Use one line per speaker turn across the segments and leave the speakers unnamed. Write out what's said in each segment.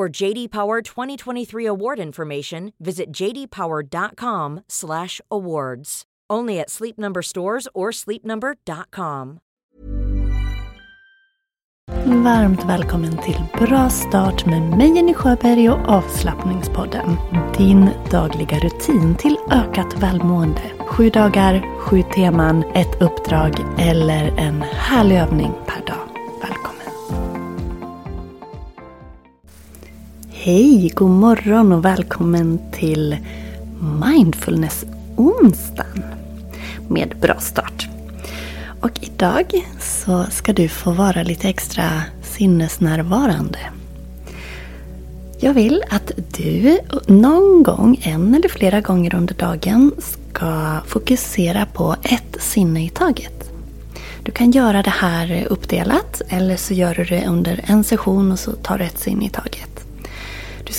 For JD Power 2023 award information, visit jdpower.com/awards. Only at Sleep Number stores or sleepnumber.com.
Varmt välkommen till Bra start med mig Jenny Sjöberg och avslappningspodden. Din dagliga rutin till ökat välmående. Sju dagar, sju teman, ett uppdrag eller en härlig övning per dag. Hej, god morgon och välkommen till Mindfulness-onsdagen med Bra start. Och idag så ska du få vara lite extra sinnesnärvarande. Jag vill att du någon gång, en eller flera gånger under dagen, ska fokusera på ett sinne i taget. Du kan göra det här uppdelat eller så gör du det under en session och så tar du ett sinne i taget.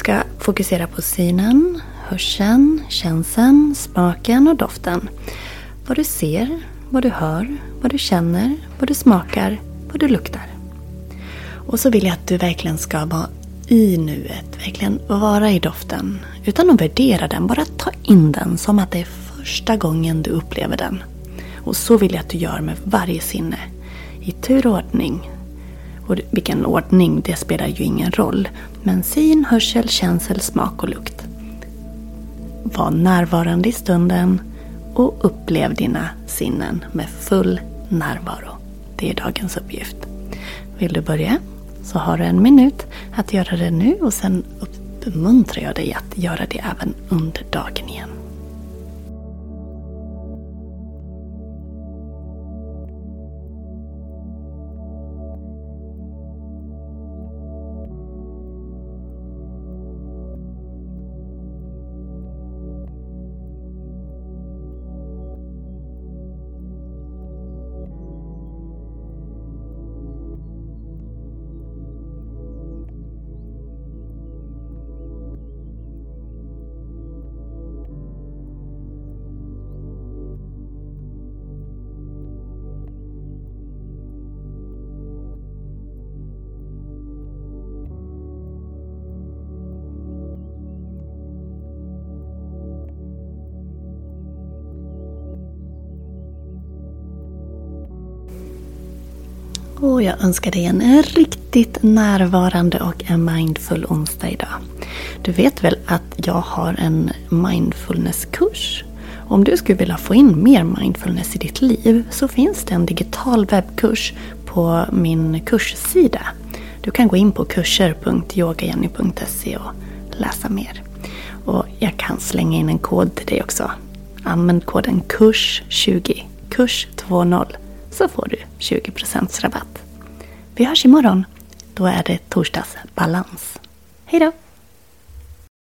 Ska fokusera på synen, hörseln, känseln, smaken och doften. Vad du ser, vad du hör, vad du känner, vad du smakar, vad du luktar. Och så vill jag att du verkligen ska vara i nuet, verkligen vara i doften. Utan att värdera den, bara ta in den som att det är första gången du upplever den. Och så vill jag att du gör med varje sinne. I tur och ordning. Och vilken ordning, det spelar ju ingen roll. Men syn, hörsel, känsel, smak och lukt. Var närvarande i stunden och upplev dina sinnen med full närvaro. Det är dagens uppgift. Vill du börja så har du en minut att göra det nu och sen uppmuntrar jag dig att göra det även under dagen igen. Och jag önskar dig en riktigt närvarande och en mindful onsdag idag. Du vet väl att jag har en mindfulnesskurs? Om du skulle vilja få in mer mindfulness i ditt liv så finns det en digital webbkurs på min kurssida. Du kan gå in på kurser.yogajenny.se och läsa mer. Och jag kan slänga in en kod till dig också. Använd koden KURS20, KURS20 så får du 20% rabatt. Vi hörs imorgon. Då är det torsdagsbalans. Hej då!